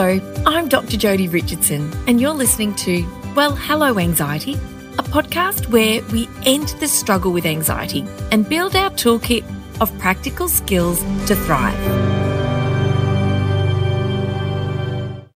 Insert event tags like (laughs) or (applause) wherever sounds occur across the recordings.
Hello, I'm Dr. Jodi Richardson, and you're listening to Well, Hello Anxiety, a podcast where we end the struggle with anxiety and build our toolkit of practical skills to thrive.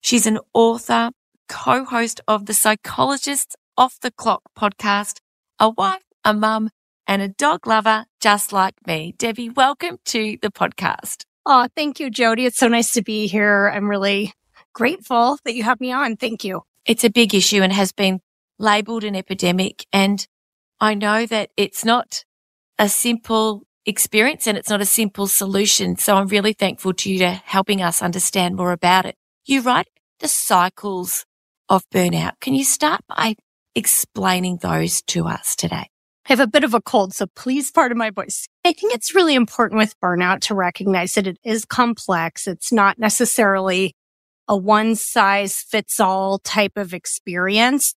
She's an author, co host of the Psychologists Off the Clock podcast, a wife, a mum, and a dog lover just like me. Debbie, welcome to the podcast. Oh, thank you, Jodi. It's so nice to be here. I'm really grateful that you have me on. Thank you. It's a big issue and has been labeled an epidemic. And I know that it's not a simple experience and it's not a simple solution. So I'm really thankful to you to helping us understand more about it. You write the cycles of burnout. Can you start by explaining those to us today? I have a bit of a cold, so please pardon my voice. I think it's really important with burnout to recognize that it is complex. It's not necessarily a one size fits all type of experience,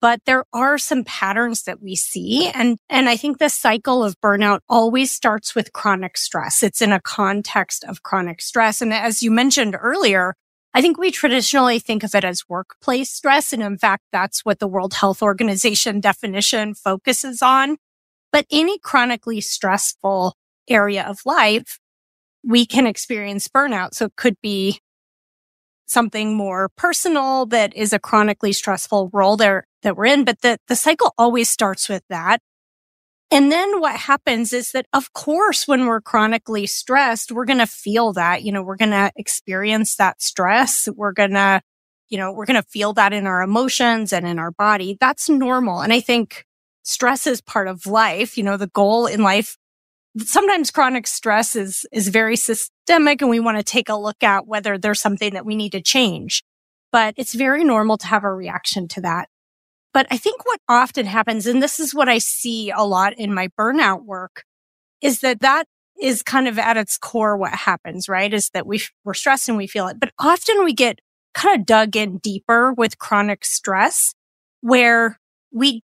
but there are some patterns that we see. And, and I think the cycle of burnout always starts with chronic stress. It's in a context of chronic stress. And as you mentioned earlier, I think we traditionally think of it as workplace stress. And in fact, that's what the World Health Organization definition focuses on. But any chronically stressful area of life, we can experience burnout. So it could be something more personal that is a chronically stressful role there that we're in. But the, the cycle always starts with that. And then what happens is that, of course, when we're chronically stressed, we're going to feel that, you know, we're going to experience that stress. We're going to, you know, we're going to feel that in our emotions and in our body. That's normal. And I think stress is part of life. You know, the goal in life, sometimes chronic stress is, is very systemic and we want to take a look at whether there's something that we need to change. But it's very normal to have a reaction to that. But I think what often happens, and this is what I see a lot in my burnout work, is that that is kind of at its core what happens, right? Is that we, we're stressed and we feel it. But often we get kind of dug in deeper with chronic stress where we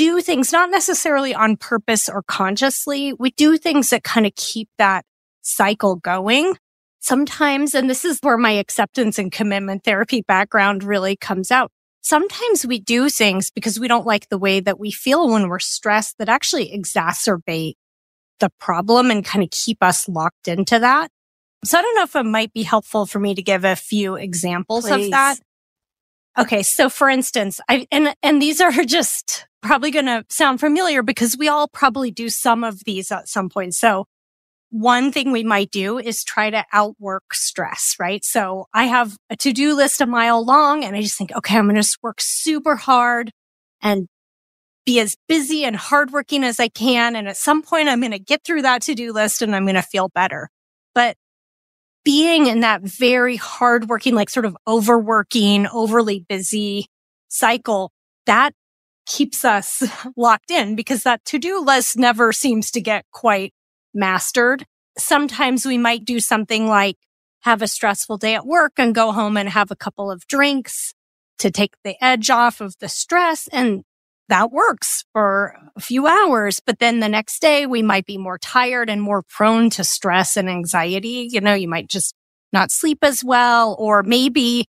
do things not necessarily on purpose or consciously. We do things that kind of keep that cycle going. Sometimes, and this is where my acceptance and commitment therapy background really comes out sometimes we do things because we don't like the way that we feel when we're stressed that actually exacerbate the problem and kind of keep us locked into that. So I don't know if it might be helpful for me to give a few examples Please. of that. Okay. So for instance, I, and, and these are (laughs) just probably going to sound familiar because we all probably do some of these at some point. So one thing we might do is try to outwork stress, right? So I have a to-do list a mile long and I just think, okay, I'm going to work super hard and be as busy and hardworking as I can. And at some point, I'm going to get through that to-do list and I'm going to feel better. But being in that very hardworking, like sort of overworking, overly busy cycle, that keeps us (laughs) locked in because that to-do list never seems to get quite mastered. Sometimes we might do something like have a stressful day at work and go home and have a couple of drinks to take the edge off of the stress. And that works for a few hours. But then the next day we might be more tired and more prone to stress and anxiety. You know, you might just not sleep as well, or maybe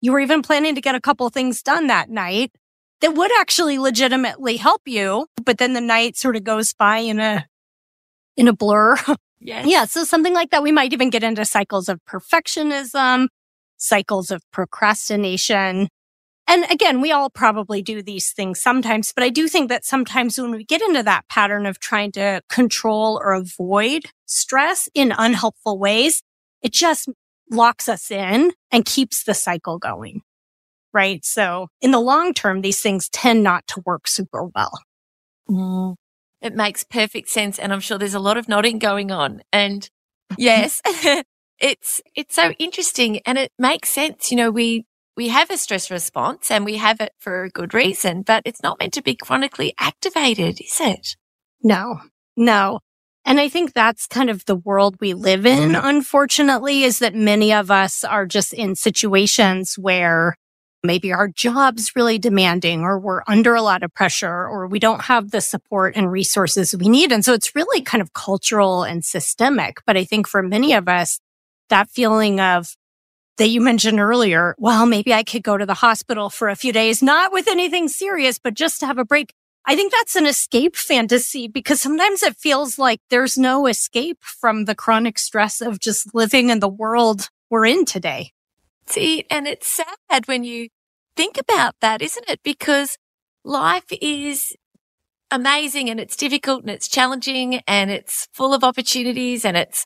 you were even planning to get a couple things done that night that would actually legitimately help you. But then the night sort of goes by in a in a blur. (laughs) Yes. Yeah. So something like that. We might even get into cycles of perfectionism, cycles of procrastination. And again, we all probably do these things sometimes, but I do think that sometimes when we get into that pattern of trying to control or avoid stress in unhelpful ways, it just locks us in and keeps the cycle going. Right. So in the long term, these things tend not to work super well. Mm. It makes perfect sense. And I'm sure there's a lot of nodding going on. And (laughs) yes, (laughs) it's, it's so interesting and it makes sense. You know, we, we have a stress response and we have it for a good reason, but it's not meant to be chronically activated, is it? No, no. And I think that's kind of the world we live in, mm-hmm. unfortunately, is that many of us are just in situations where maybe our job's really demanding or we're under a lot of pressure or we don't have the support and resources we need. And so it's really kind of cultural and systemic. But I think for many of us, that feeling of that you mentioned earlier, well, maybe I could go to the hospital for a few days, not with anything serious, but just to have a break. I think that's an escape fantasy because sometimes it feels like there's no escape from the chronic stress of just living in the world we're in today. See, and it's sad when you think about that, isn't it? Because life is amazing and it's difficult and it's challenging and it's full of opportunities and it's,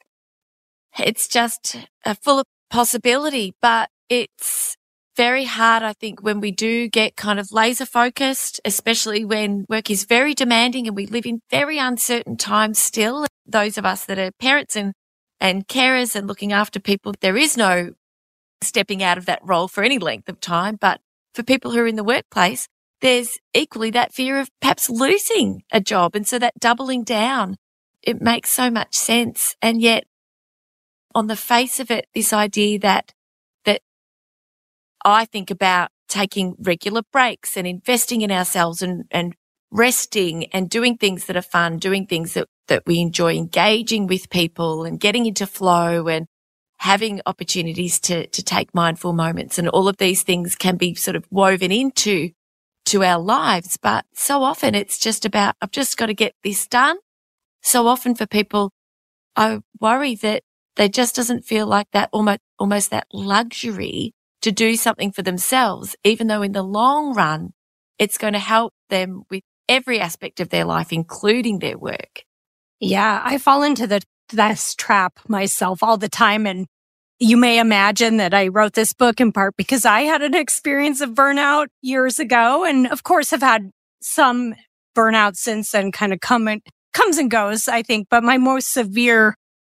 it's just full of possibility, but it's very hard, I think, when we do get kind of laser focused, especially when work is very demanding and we live in very uncertain times still. Those of us that are parents and, and carers and looking after people, there is no stepping out of that role for any length of time. But for people who are in the workplace, there's equally that fear of perhaps losing a job. And so that doubling down, it makes so much sense. And yet on the face of it, this idea that, that I think about taking regular breaks and investing in ourselves and, and resting and doing things that are fun, doing things that, that we enjoy, engaging with people and getting into flow and having opportunities to, to take mindful moments. And all of these things can be sort of woven into to our lives. But so often it's just about, I've just got to get this done. So often for people, I worry that there just doesn't feel like that almost, almost that luxury to do something for themselves, even though in the long run, it's going to help them with every aspect of their life, including their work. Yeah, I fall into the this trap myself all the time. And you may imagine that I wrote this book in part because I had an experience of burnout years ago. And of course have had some burnout since then kind of come and comes and goes, I think. But my most severe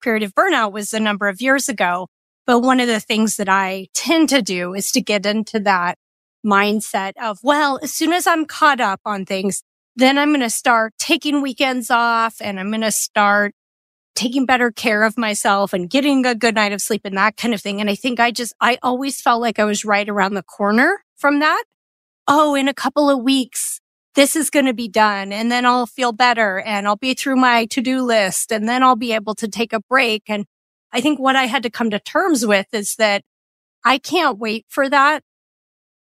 of burnout was a number of years ago. But one of the things that I tend to do is to get into that mindset of, well, as soon as I'm caught up on things, then I'm going to start taking weekends off and I'm going to start taking better care of myself and getting a good night of sleep and that kind of thing. And I think I just, I always felt like I was right around the corner from that. Oh, in a couple of weeks, this is going to be done and then I'll feel better and I'll be through my to-do list and then I'll be able to take a break. And I think what I had to come to terms with is that I can't wait for that.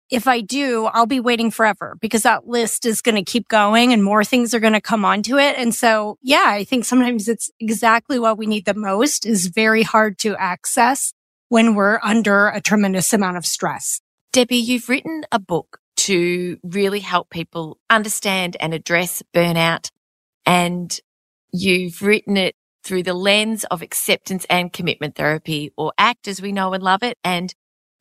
If I do, I'll be waiting forever because that list is going to keep going and more things are going to come onto it. And so, yeah, I think sometimes it's exactly what we need the most is very hard to access when we're under a tremendous amount of stress. Debbie, you've written a book to really help people understand and address burnout. And you've written it through the lens of acceptance and commitment therapy or ACT as we know and love it. And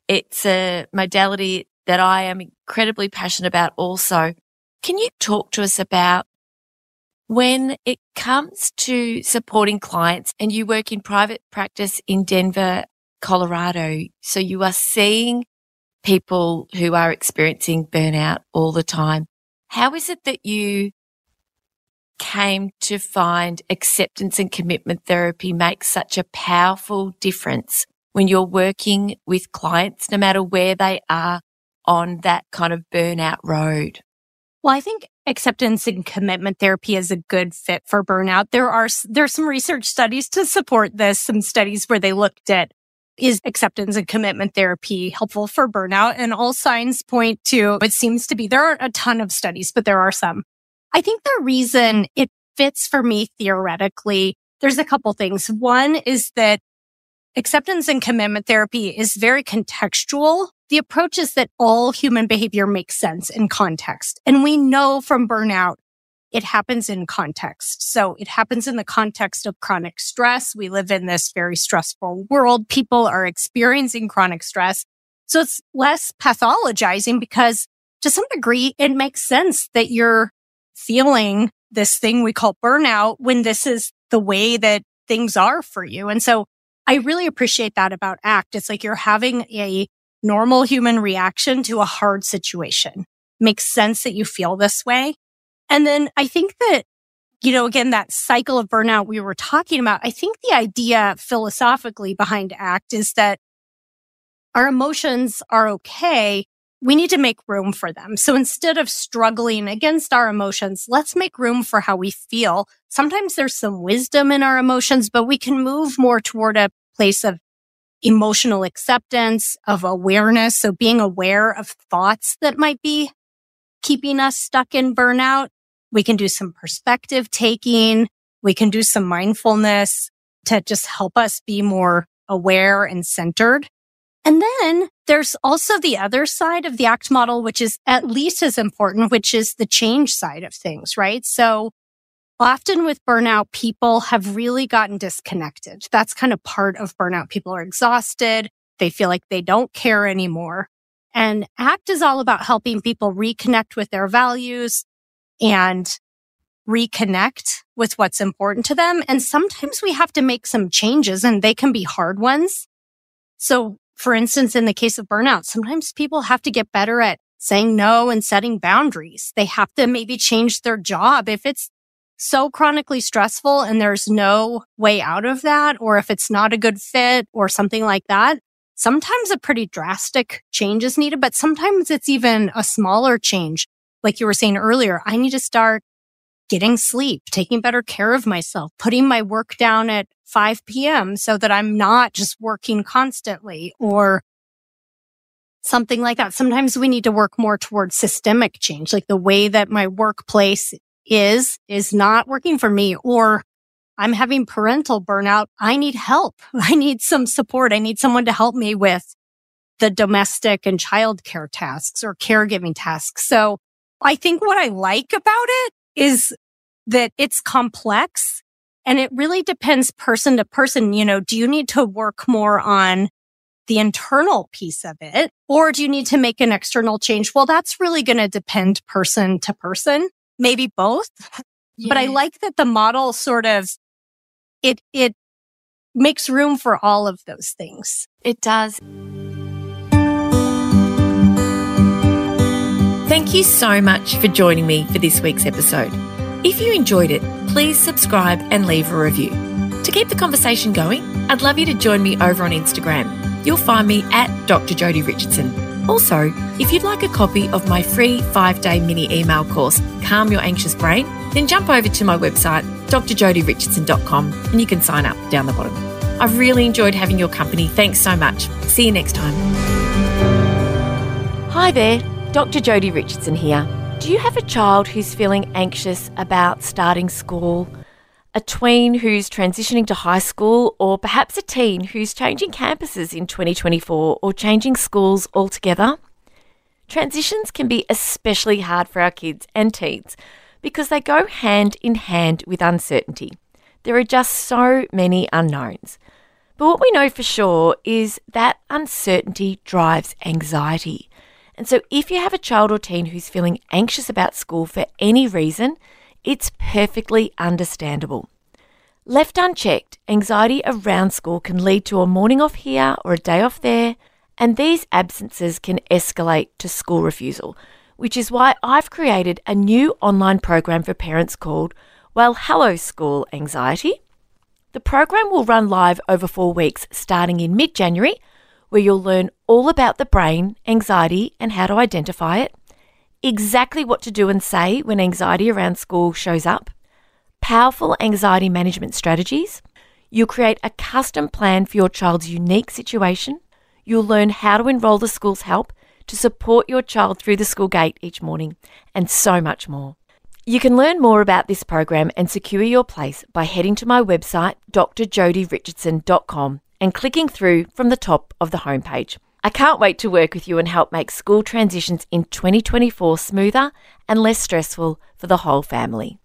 it's a modality that I am incredibly passionate about also. Can you talk to us about when it comes to supporting clients and you work in private practice in Denver, Colorado? So you are seeing people who are experiencing burnout all the time. How is it that you came to find acceptance and commitment therapy makes such a powerful difference when you're working with clients, no matter where they are on that kind of burnout road? Well, I think acceptance and commitment therapy is a good fit for burnout. There are, there's some research studies to support this, some studies where they looked at is acceptance and commitment therapy helpful for burnout? And all signs point to it seems to be there aren't a ton of studies, but there are some. I think the reason it fits for me theoretically, there's a couple things. One is that acceptance and commitment therapy is very contextual. The approach is that all human behavior makes sense in context. And we know from burnout it happens in context. So it happens in the context of chronic stress. We live in this very stressful world. People are experiencing chronic stress. So it's less pathologizing because to some degree, it makes sense that you're feeling this thing we call burnout when this is the way that things are for you. And so I really appreciate that about ACT. It's like you're having a normal human reaction to a hard situation. Makes sense that you feel this way. And then I think that, you know, again, that cycle of burnout we were talking about, I think the idea philosophically behind ACT is that our emotions are okay. We need to make room for them. So instead of struggling against our emotions, let's make room for how we feel. Sometimes there's some wisdom in our emotions, but we can move more toward a place of emotional acceptance, of awareness. So being aware of thoughts that might be keeping us stuck in burnout. We can do some perspective taking. We can do some mindfulness to just help us be more aware and centered. And then there's also the other side of the ACT model, which is at least as important, which is the change side of things, right? So often with burnout, people have really gotten disconnected. That's kind of part of burnout. People are exhausted. They feel like they don't care anymore. And ACT is all about helping people reconnect with their values and reconnect with what's important to them. And sometimes we have to make some changes and they can be hard ones. So for instance, in the case of burnout, sometimes people have to get better at saying no and setting boundaries. They have to maybe change their job. If it's so chronically stressful and there's no way out of that, or if it's not a good fit or something like that, sometimes a pretty drastic change is needed, but sometimes it's even a smaller change. Like you were saying earlier, I need to start getting sleep, taking better care of myself, putting my work down at 5 p.m. so that I'm not just working constantly or something like that. Sometimes we need to work more towards systemic change, like the way that my workplace is, is not working for me or I'm having parental burnout. I need help. (laughs) I need some support. I need someone to help me with the domestic and childcare tasks or caregiving tasks. So I think what I like about it is that it's complex and it really depends person to person. You know, do you need to work more on the internal piece of it or do you need to make an external change? Well, that's really going to depend person to person, maybe both. Yeah. But I like that the model sort of it, it makes room for all of those things. It does. Thank you so much for joining me for this week's episode. If you enjoyed it, please subscribe and leave a review. To keep the conversation going, I'd love you to join me over on Instagram. You'll find me at Dr. Jodi Richardson. Also, if you'd like a copy of my free five day mini email course, Calm Your Anxious Brain, then jump over to my website, drjodirichardson.com, and you can sign up down the bottom. I've really enjoyed having your company. Thanks so much. See you next time. Hi there, Dr. Jodi Richardson here. Do you have a child who's feeling anxious about starting school? A tween who's transitioning to high school, or perhaps a teen who's changing campuses in 2024 or changing schools altogether? Transitions can be especially hard for our kids and teens because they go hand in hand with uncertainty. There are just so many unknowns. But what we know for sure is that uncertainty drives anxiety. And so, if you have a child or teen who's feeling anxious about school for any reason, it's perfectly understandable. Left unchecked, anxiety around school can lead to a morning off here or a day off there, and these absences can escalate to school refusal, which is why I've created a new online program for parents called Well Hello School Anxiety. The program will run live over four weeks starting in mid January, where you'll learn all about the brain, anxiety, and how to identify it, exactly what to do and say when anxiety around school shows up, powerful anxiety management strategies. You'll create a custom plan for your child's unique situation. You'll learn how to enrol the school's help to support your child through the school gate each morning, and so much more. You can learn more about this program and secure your place by heading to my website, drjodirichardson.com, and clicking through from the top of the homepage. I can't wait to work with you and help make school transitions in 2024 smoother and less stressful for the whole family.